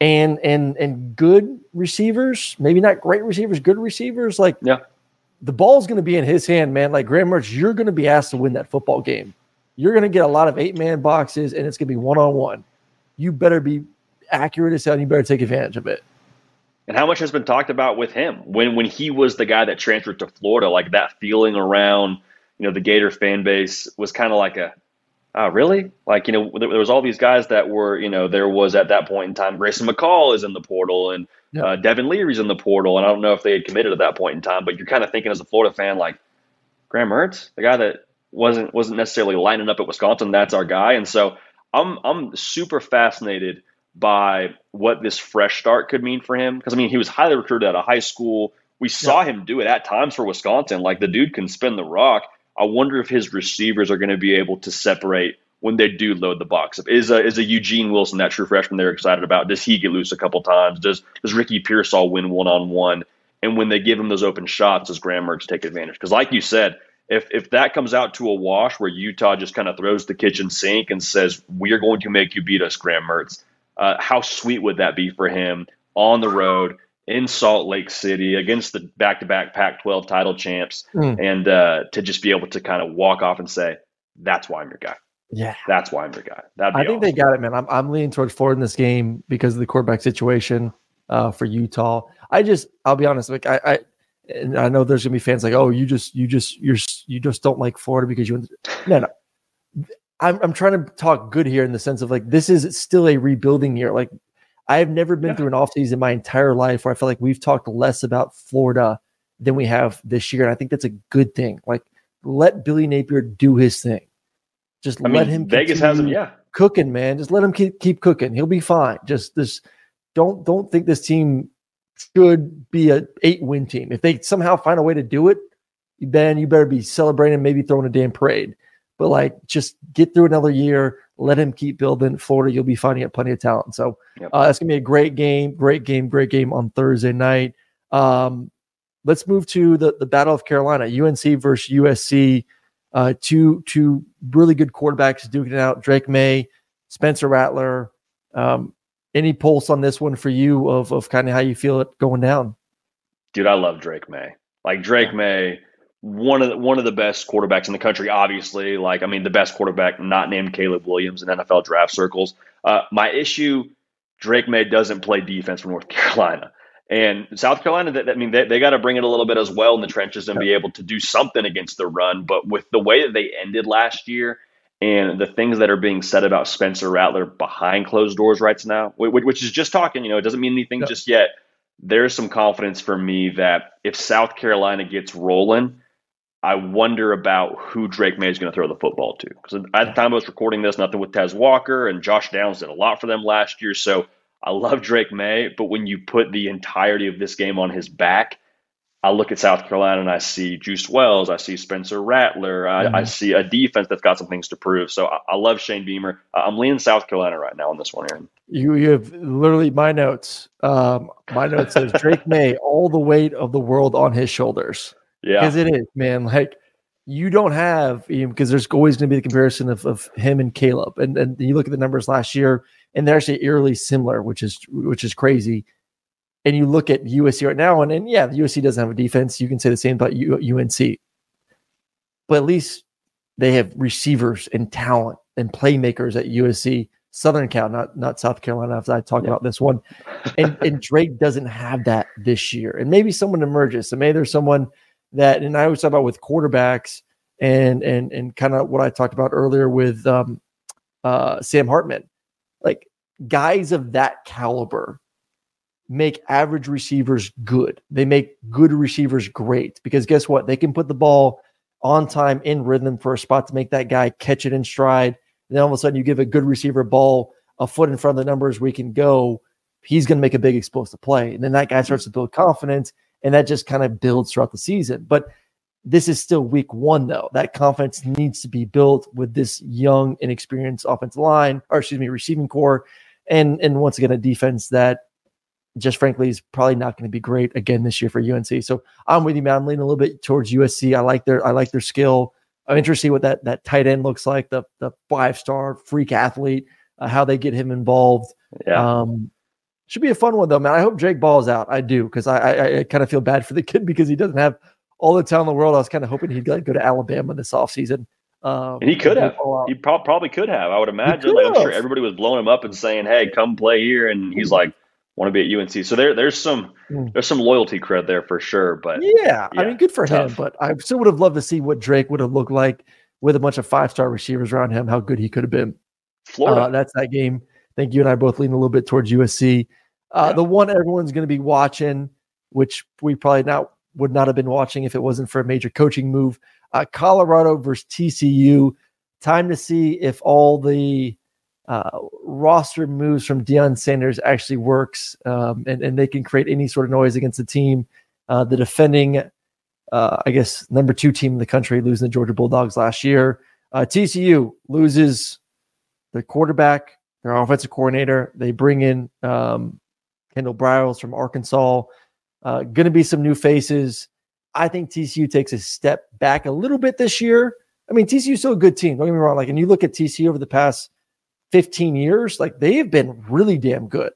and and and good receivers, maybe not great receivers, good receivers. Like yeah, the ball's going to be in his hand, man. Like Graham Mertz, you're going to be asked to win that football game. You're going to get a lot of eight man boxes, and it's going to be one on one. You better be accurate as hell. And you better take advantage of it. And how much has been talked about with him when when he was the guy that transferred to Florida? Like that feeling around, you know, the Gator fan base was kind of like a oh, really? Like, you know, there, there, was all these guys that were, you know, there was at that point in time, Grayson McCall is in the portal and yeah. uh, Devin Leary's in the portal. And I don't know if they had committed at that point in time, but you're kind of thinking as a Florida fan, like Graham Mertz, the guy that wasn't, wasn't necessarily lining up at Wisconsin. That's our guy. And so I'm, I'm super fascinated by what this fresh start could mean for him. Cause I mean, he was highly recruited out of high school. We saw yeah. him do it at times for Wisconsin. Like the dude can spin the rock. I wonder if his receivers are going to be able to separate when they do load the box up. Is a is a Eugene Wilson that true freshman they're excited about? Does he get loose a couple times? Does does Ricky Pearsall win one on one? And when they give him those open shots, does Graham Mertz take advantage? Because like you said, if if that comes out to a wash where Utah just kind of throws the kitchen sink and says we are going to make you beat us, Graham Mertz, uh, how sweet would that be for him on the road? In Salt Lake City against the back-to-back Pac-12 title champs, mm. and uh, to just be able to kind of walk off and say, "That's why I'm your guy." Yeah, that's why I'm your guy. I awesome. think they got it, man. I'm I'm leaning towards Florida in this game because of the quarterback situation uh, for Utah. I just, I'll be honest, like I, I, and I know there's gonna be fans like, "Oh, you just, you just, you're, you just don't like Florida because you." No, no. I'm, I'm trying to talk good here in the sense of like this is still a rebuilding year. Like I have never been yeah. through an offseason in my entire life where I feel like we've talked less about Florida than we have this year. And I think that's a good thing. Like, let Billy Napier do his thing. Just I let mean, him Vegas has him, yeah. Cooking, man. Just let him keep keep cooking. He'll be fine. Just this don't don't think this team should be a eight win team. If they somehow find a way to do it, then you better be celebrating, maybe throwing a damn parade. But like just get through another year, let him keep building. Florida, you'll be finding out plenty of talent. So yep. uh, that's gonna be a great game, great game, great game on Thursday night. Um, let's move to the the Battle of Carolina, UNC versus USC. Uh, two two really good quarterbacks duking it out. Drake Maye, Spencer Rattler. Um, any pulse on this one for you of of kind of how you feel it going down? Dude, I love Drake Maye. Like Drake yeah. One of the, one of the best quarterbacks in the country. Obviously, like I mean, the best quarterback not named Caleb Williams in NFL draft circles. Uh, my issue: Drake Maye doesn't play defense for North Carolina. And South Carolina, that, I mean, they, they got to bring it a little bit as well in the trenches and be able to do something against the run. But with the way that they ended last year and the things that are being said about Spencer Rattler behind closed doors right now, which is just talking, you know, it doesn't mean anything just yet. There's some confidence for me that if South Carolina gets rolling, I wonder about who Drake Maye is going to throw the football to. Because at the time I was recording this, nothing with Tez Walker and Josh Downs did a lot for them last year. So I love Drake Maye, but when you put the entirety of this game on his back, I look at South Carolina and I see Juice Wells, I see Spencer Rattler, I, mm-hmm. I see a defense that's got some things to prove. So I, I love Shane Beamer. I'm leaning South Carolina right now on this one, Aaron. You, you have literally my notes. Um, my note says Drake Maye, all the weight of the world on his shoulders. Yeah. Because it is, man. Like you don't have because there's always going to be the comparison of, of him and Caleb. And and you look at the numbers last year, and they're actually eerily similar, which is which is crazy. And you look at USC right now, and, and yeah, the USC doesn't have a defense. You can say the same about UNC. But at least they have receivers and talent and playmakers at USC. Southern Cal, not not South Carolina, as I talk yeah. about this one. And and Drake doesn't have that this year. And maybe someone emerges. So maybe there's someone that, and I always talk about with quarterbacks and and and kind of what I talked about earlier with um, uh, Sam Hartman, like guys of that caliber make average receivers good. They make good receivers great because guess what? They can put the ball on time in rhythm for a spot to make that guy catch it in stride. And then all of a sudden you give a good receiver ball a foot in front of the numbers we can go. He's going to make a big explosive play. And then that guy starts to build confidence and that just kind of builds throughout the season. But This is still week one, though. That confidence needs to be built with this young, inexperienced offensive line, or excuse me, receiving core, and and once again a defense that just frankly is probably not going to be great again this year for UNC. So I'm with you, man. I'm leaning a little bit towards USC. I like their I like their skill. I'm interested to see what that that tight end looks like, the the five star freak athlete, uh, how they get him involved. Yeah. Um, should be a fun one though, man. I hope Jake Ball's out. I do because I, I, I kind of feel bad for the kid because he doesn't have all the talent in the world. I was kind of hoping he'd like, go to Alabama this offseason. Um, And he could have. He prob- probably could have. I would imagine. Like I'm sure everybody was blowing him up and saying, "Hey, come play here," and he's like, "Want to be at UNC." So there, there's some, Mm. there's some loyalty cred there for sure. But Yeah, I mean, good for him. But I still would have loved to see what Drake would have looked like with a bunch of five star receivers around him. How good he could have been. Florida, Uh, that's that game. I think you and I both lean a little bit towards USC. Uh, Yeah. The one everyone's going to be watching, which we probably not would not have been watching if it wasn't for a major coaching move. Uh, Colorado versus TCU. Time to see if all the uh, roster moves from Deion Sanders actually works, um, and and they can create any sort of noise against the team. Uh, the defending, uh, I guess, number two team in the country, losing the Georgia Bulldogs last year. Uh, TCU loses the quarterback, their offensive coordinator. They bring in um, Kendall Briles from Arkansas. Uh, going to be some new faces. I think TCU takes a step back a little bit this year. I mean, TCU is still a good team. Don't get me wrong. Like, and you look at TCU over the past 15 years, like they have been really damn good.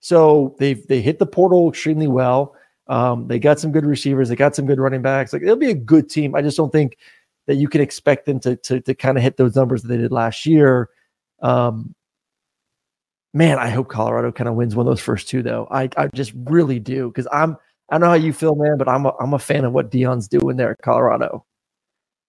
So they've they hit the portal extremely well. Um, they got some good receivers. They got some good running backs. Like it'll be a good team. I just don't think that you can expect them to to, to kind of hit those numbers that they did last year. Um, man, I hope Colorado kind of wins one of those first two, though. I I just really do because I'm I don't know how you feel, man, but I'm a, I'm a fan of what Deion's doing there at Colorado.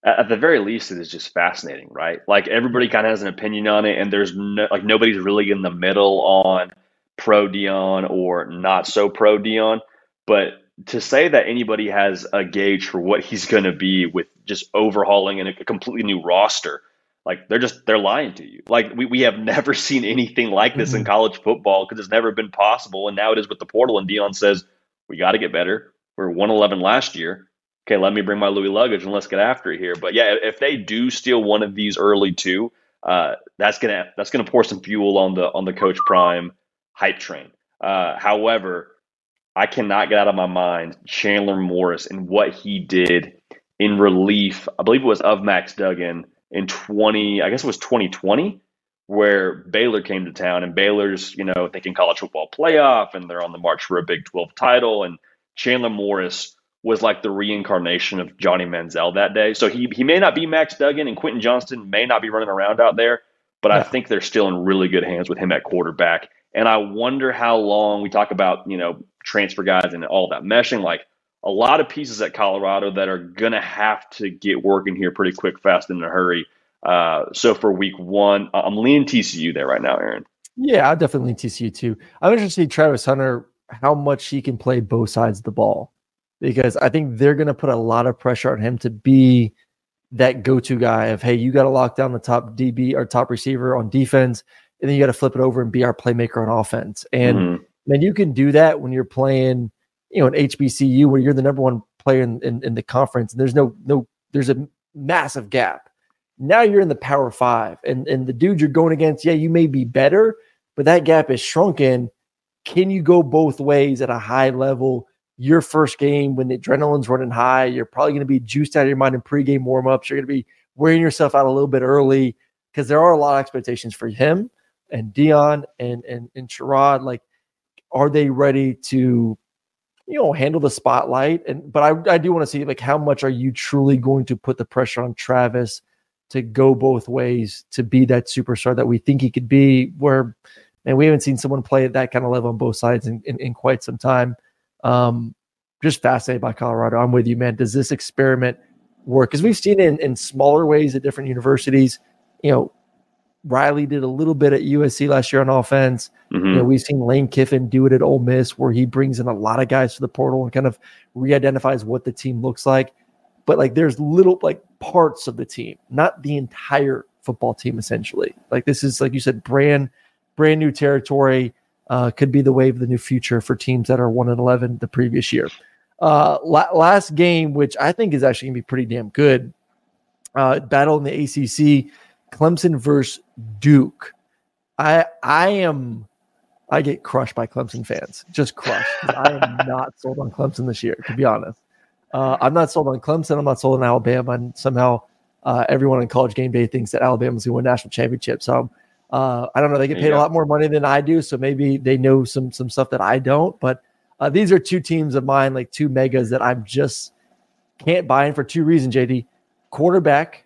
at, the very least, it is just fascinating, right? Like everybody kind of has an opinion on it, and there's no, like nobody's really in the middle on pro Deion or not so pro Deion. But to say that anybody has a gauge for what he's going to be with just overhauling and a completely new roster, like they're just they're lying to you. Like we, we have never seen anything like this in college football because it's never been possible, and now it is with the portal. And Deion says we got to get better. We are 111 last year. Okay, let me bring my Louis luggage and let's get after it here. But yeah, if they do steal one of these early two, uh, that's gonna that's gonna pour some fuel on the on the Coach Prime hype train. Uh, however, I cannot get out of my mind Chandler Morris and what he did in relief. I believe it was of Max Duggan in 20. I guess it was 2020 where Baylor came to town and Baylor's, you know, thinking college football playoff and they're on the march for a Big 12 title. And Chandler Morris was like the reincarnation of Johnny Manziel that day. So he, he may not be Max Duggan and Quentin Johnston may not be running around out there, but I think they're still in really good hands with him at quarterback. And I wonder how long we talk about, you know, transfer guys and all that meshing. Like a lot of pieces at Colorado that are going to have to get working here pretty quick, fast, in a hurry. Uh, so for week one, I'm leaning TCU there right now, Aaron. Yeah, I definitely lean TCU too. I'm interested to see Travis Hunter how much he can play both sides of the ball because I think they're going to put a lot of pressure on him to be that go-to guy of hey, you got to lock down the top DB or top receiver on defense, and then you got to flip it over and be our playmaker on offense. And Mhm. man, you can do that when you're playing, you know, an HBCU where you're the number one player in, in, in the conference, and there's no no there's a massive gap. Now you're in the Power Five, and and the dude you're going against, yeah, you may be better, but that gap is shrunken. Can you go both ways at a high level? Your first game when the adrenaline's running high, you're probably going to be juiced out of your mind in pregame warmups. You're going to be wearing yourself out a little bit early because there are a lot of expectations for him and Deion and and and Shedeur. Like, are they ready to, you know, handle the spotlight? And but I I do want to see like how much are you truly going to put the pressure on Travis to go both ways to be that superstar that we think he could be? Where and we haven't seen someone play at that kind of level on both sides in, in, in quite some time. Um, just fascinated by Colorado. I'm with you, man. Does this experiment work? Because we've seen it in, in smaller ways at different universities. You know, Riley did a little bit at USC last year on offense. Mhm. You know, we've seen Lane Kiffin do it at Ole Miss, where he brings in a lot of guys to the portal and kind of re-identifies what the team looks like. But like, there's little like parts of the team, not the entire football team. Essentially, like this is like you said, brand brand new territory. Uh, could be the wave of the new future for teams that are one and eleven the previous year. Uh, la- last game, which I think is actually gonna be pretty damn good. Uh, battle in the ACC, Clemson versus Duke. I I am I get crushed by Clemson fans, just crushed. I am not sold on Clemson this year, to be honest. Uh, I'm not sold on Clemson. I'm not sold on Alabama, and somehow uh, everyone in College Game Day thinks that Alabama's going to win national championship. So uh, I don't know. They get paid a lot more money than I do, so maybe they know some some stuff that I don't. But uh, these are two teams of mine, like two megas that I'm just can't buy in for two reasons. JD, quarterback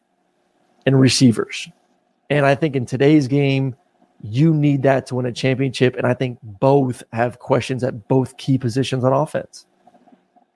and receivers, and I think in today's game you need that to win a championship. And I think both have questions at both key positions on offense.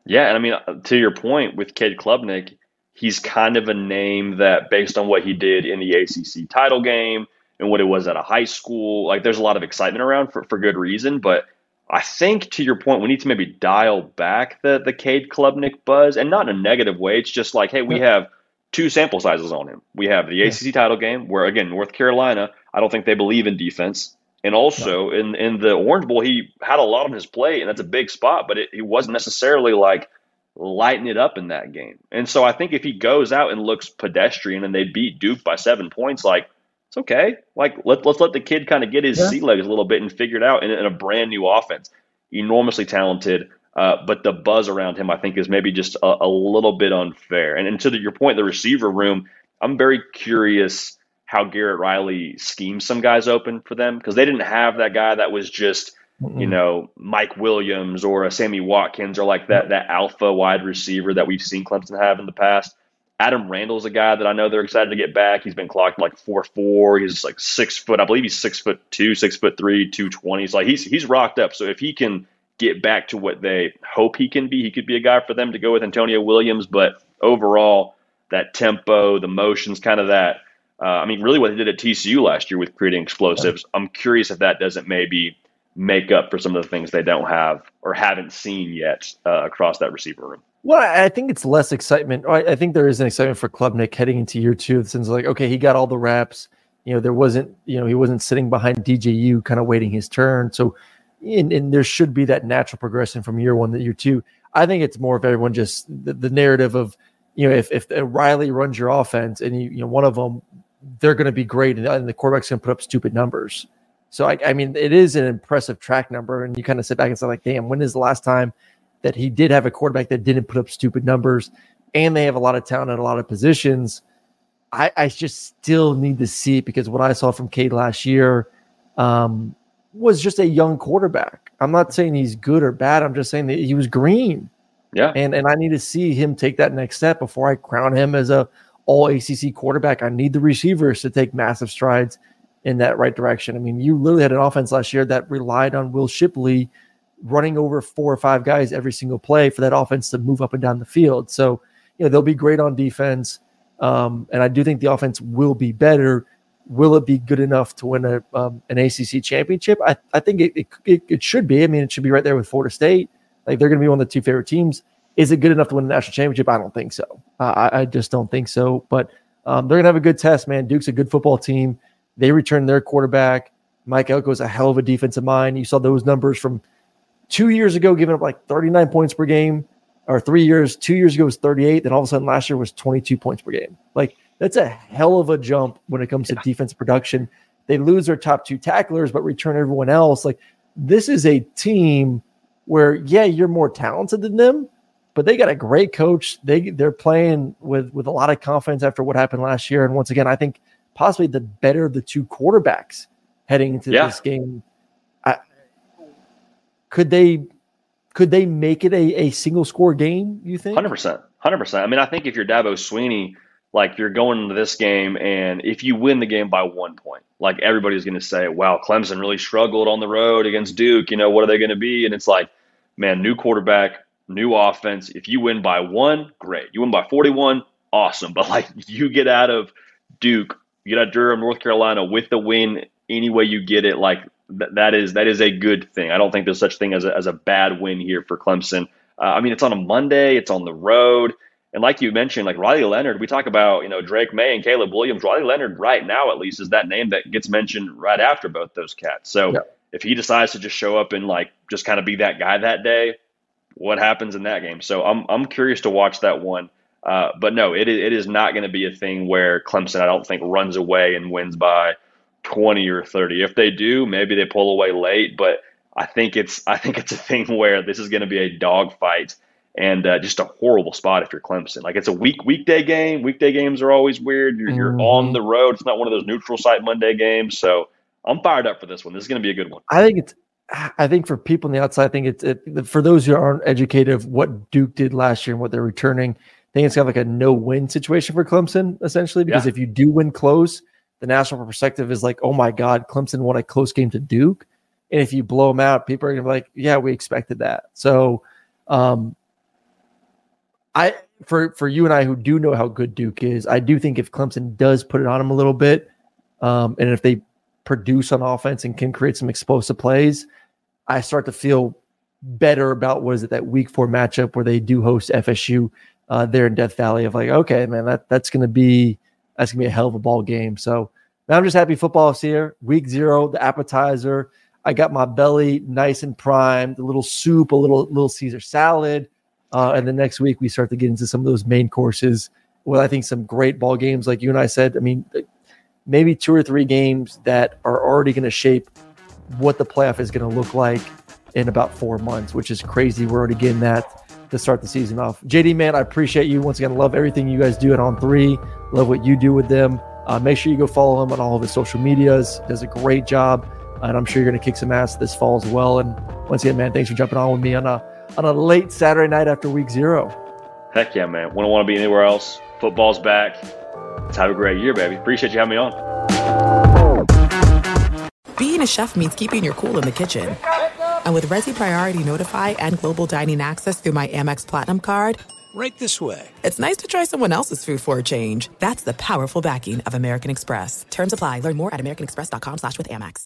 Yeah, and I mean, to your point with Cade Klubnik, he's kind of a name that, based on what he did in the ACC title game and what it was at a high school, like there's a lot of excitement around for, for good reason. But I think, to your point, we need to maybe dial back the the Cade Klubnik buzz, and not in a negative way. It's just like, hey, we have two sample sizes on him. We have the ACC title game, where again, North Carolina I don't think they believe in defense. And also no. in in the Orange Bowl, he had a lot on his plate, and that's a big spot, but it, he wasn't necessarily like lighting it up in that game. And so I think if he goes out and looks pedestrian and they beat Duke by seven points, like it's okay. Like let let's let the kid kind of get his yeah. sea legs a little bit and figure it out in, in a brand new offense. Enormously talented, uh, but the buzz around him, I think, is maybe just a, a little bit unfair. And, and to the, your point, the receiver room, I'm very curious how Garrett Riley schemes some guys open for them because they didn't have that guy that was just you know Mike Williams or a Sammy Watkins or like that that alpha wide receiver that we've seen Clemson have in the past. Adam Randall's a guy that I know they're excited to get back. He's been clocked like four four. He's like six foot. I believe he's six foot two, six foot three, two twenty. Like he's he's rocked up. So if he can get back to what they hope he can be, he could be a guy for them to go with Antonio Williams. But overall, that tempo, the motions, kind of that uh, I mean, really what they did at TCU last year with creating explosives. I'm curious if that doesn't maybe make up for some of the things they don't have or haven't seen yet uh, across that receiver room. Well, I think it's less excitement. I think there is an excitement for Klubnik heading into year two. Since like, okay, he got all the reps. You know, there wasn't, you know, he wasn't sitting behind DJU, kind of waiting his turn. So, and, and there should be that natural progression from year one to year two. I think it's more of everyone just the, the narrative of, you know, if if Riley runs your offense and you, you know one of them they're going to be great, and, and the quarterback's going to put up stupid numbers. So I, I, mean, it is an impressive track number, and you kind of sit back and say, like, damn, when is the last time that he did have a quarterback that didn't put up stupid numbers? And they have a lot of talent at a lot of positions. I, I just still need to see it because what I saw from Cade last year um, was just a young quarterback. I'm not saying he's good or bad. I'm just saying that he was green. Yeah. And and I need to see him take that next step before I crown him as a all ACC quarterback. I need the receivers to take massive strides in that right direction. I mean, you literally had an offense last year that relied on Will Shipley running over four or five guys every single play for that offense to move up and down the field. So, you know, they'll be great on defense. Um, and I do think the offense will be better. Will it be good enough to win a, um, an ACC championship? I, I think it, it, it, should be. I mean, it should be right there with Florida State. Like they're going to be one of the two favorite teams. Is it good enough to win a national championship? I don't think so. I, I, just don't think so. But um, they're gonna have a good test, man. Duke's a good football team. They return their quarterback. Mike Elko Elko's a hell of a defensive mind. You saw those numbers from two years ago, giving up like 39 points per game, or three years. Two years ago was 38. Then all of a sudden last year was 22 points per game. Like that's a hell of a jump when it comes yeah. to defense production. They lose their top two tacklers, but return everyone else. Like this is a team where, yeah, you're more talented than them, but they got a great coach. They they're playing with with a lot of confidence after what happened last year. And once again, I think possibly the better of the two quarterbacks heading into yeah. this game. I, could they could they make it a, a single score game? You think? Hundred percent, hundred percent. I mean, I think if you're Dabo Swinney, like you're going into this game, and if you win the game by one point, like everybody's going to say, "Wow, Clemson really struggled on the road against Duke." You know, what are they going to be? And it's like, man, new quarterback, new offense. If you win by one, great. You win by 41, awesome. But like you get out of Duke, you get out of Durham, North Carolina with the win any way you get it, like th- that is that is a good thing. I don't think there's such thing as a, as a bad win here for Clemson. Uh, I mean, it's on a Monday, it's on the road. And like you mentioned, like Riley Leonard, we talk about, you know, Drake Maye and Caleb Williams. Riley Leonard, right now at least, is that name that gets mentioned right after both those cats. So yeah. if he decides to just show up and like just kind of be that guy that day, what happens in that game. So I'm I'm curious to watch that one. Uh, but no, it it is not going to be a thing where Clemson, I don't think, runs away and wins by 20 or 30. If they do, maybe they pull away late. But I think it's I think it's a thing where this is going to be a dogfight and uh, just a horrible spot if you're Clemson. Like it's a week weekday game. Weekday games are always weird. You're, you're on Mhm. the road. It's not one of those neutral site Monday games. So I'm fired up for this one. This is going to be a good one. I think it's. I think for people on the outside, I think it's it, for those who aren't educated of what Duke did last year and what they're returning. I think it's kind of like a no-win situation for Clemson, essentially, because Yeah. if you do win close, the national perspective is like, oh my God, Clemson won a close game to Duke, and if you blow them out, people are gonna be like, yeah, we expected that. So, um, I for for you and I who do know how good Duke is, I do think if Clemson does put it on them a little bit, um, and if they produce on offense and can create some explosive plays, I start to feel better about what is it that week four matchup where they do host FSU uh, there in Death Valley of like, okay, man, that that's gonna be that's gonna be a hell of a ball game. So now I'm just happy football is here. Week zero, the appetizer. I got my belly nice and primed, a little soup, a little little Caesar salad. Uh, and the next week we start to get into some of those main courses with I think some great ball games, like you and I said. I mean, maybe two or three games that are already going to shape what the playoff is going to look like in about four months, which is crazy. We're already getting that to start the season off. JD, man, I appreciate you once again. Love everything you guys do at On Three. Love what you do with them. Uh, make sure you go follow him on all of his social medias. Does a great job, and I'm sure you're going to kick some ass this fall as well. And once again, man, thanks for jumping on with me on a on a late Saturday night after Week Zero. Heck yeah, man. Wouldn't want to be anywhere else. Football's back. Let's have a great year, baby. Appreciate you having me on. Being a chef means keeping your cool in the kitchen. And with Resy Priority Notify and Global Dining Access through my Amex Platinum card, Right this way. it's nice to try someone else's food for a change. That's the powerful backing of American Express. Terms apply. Learn more at americanexpress.com slash with Amex.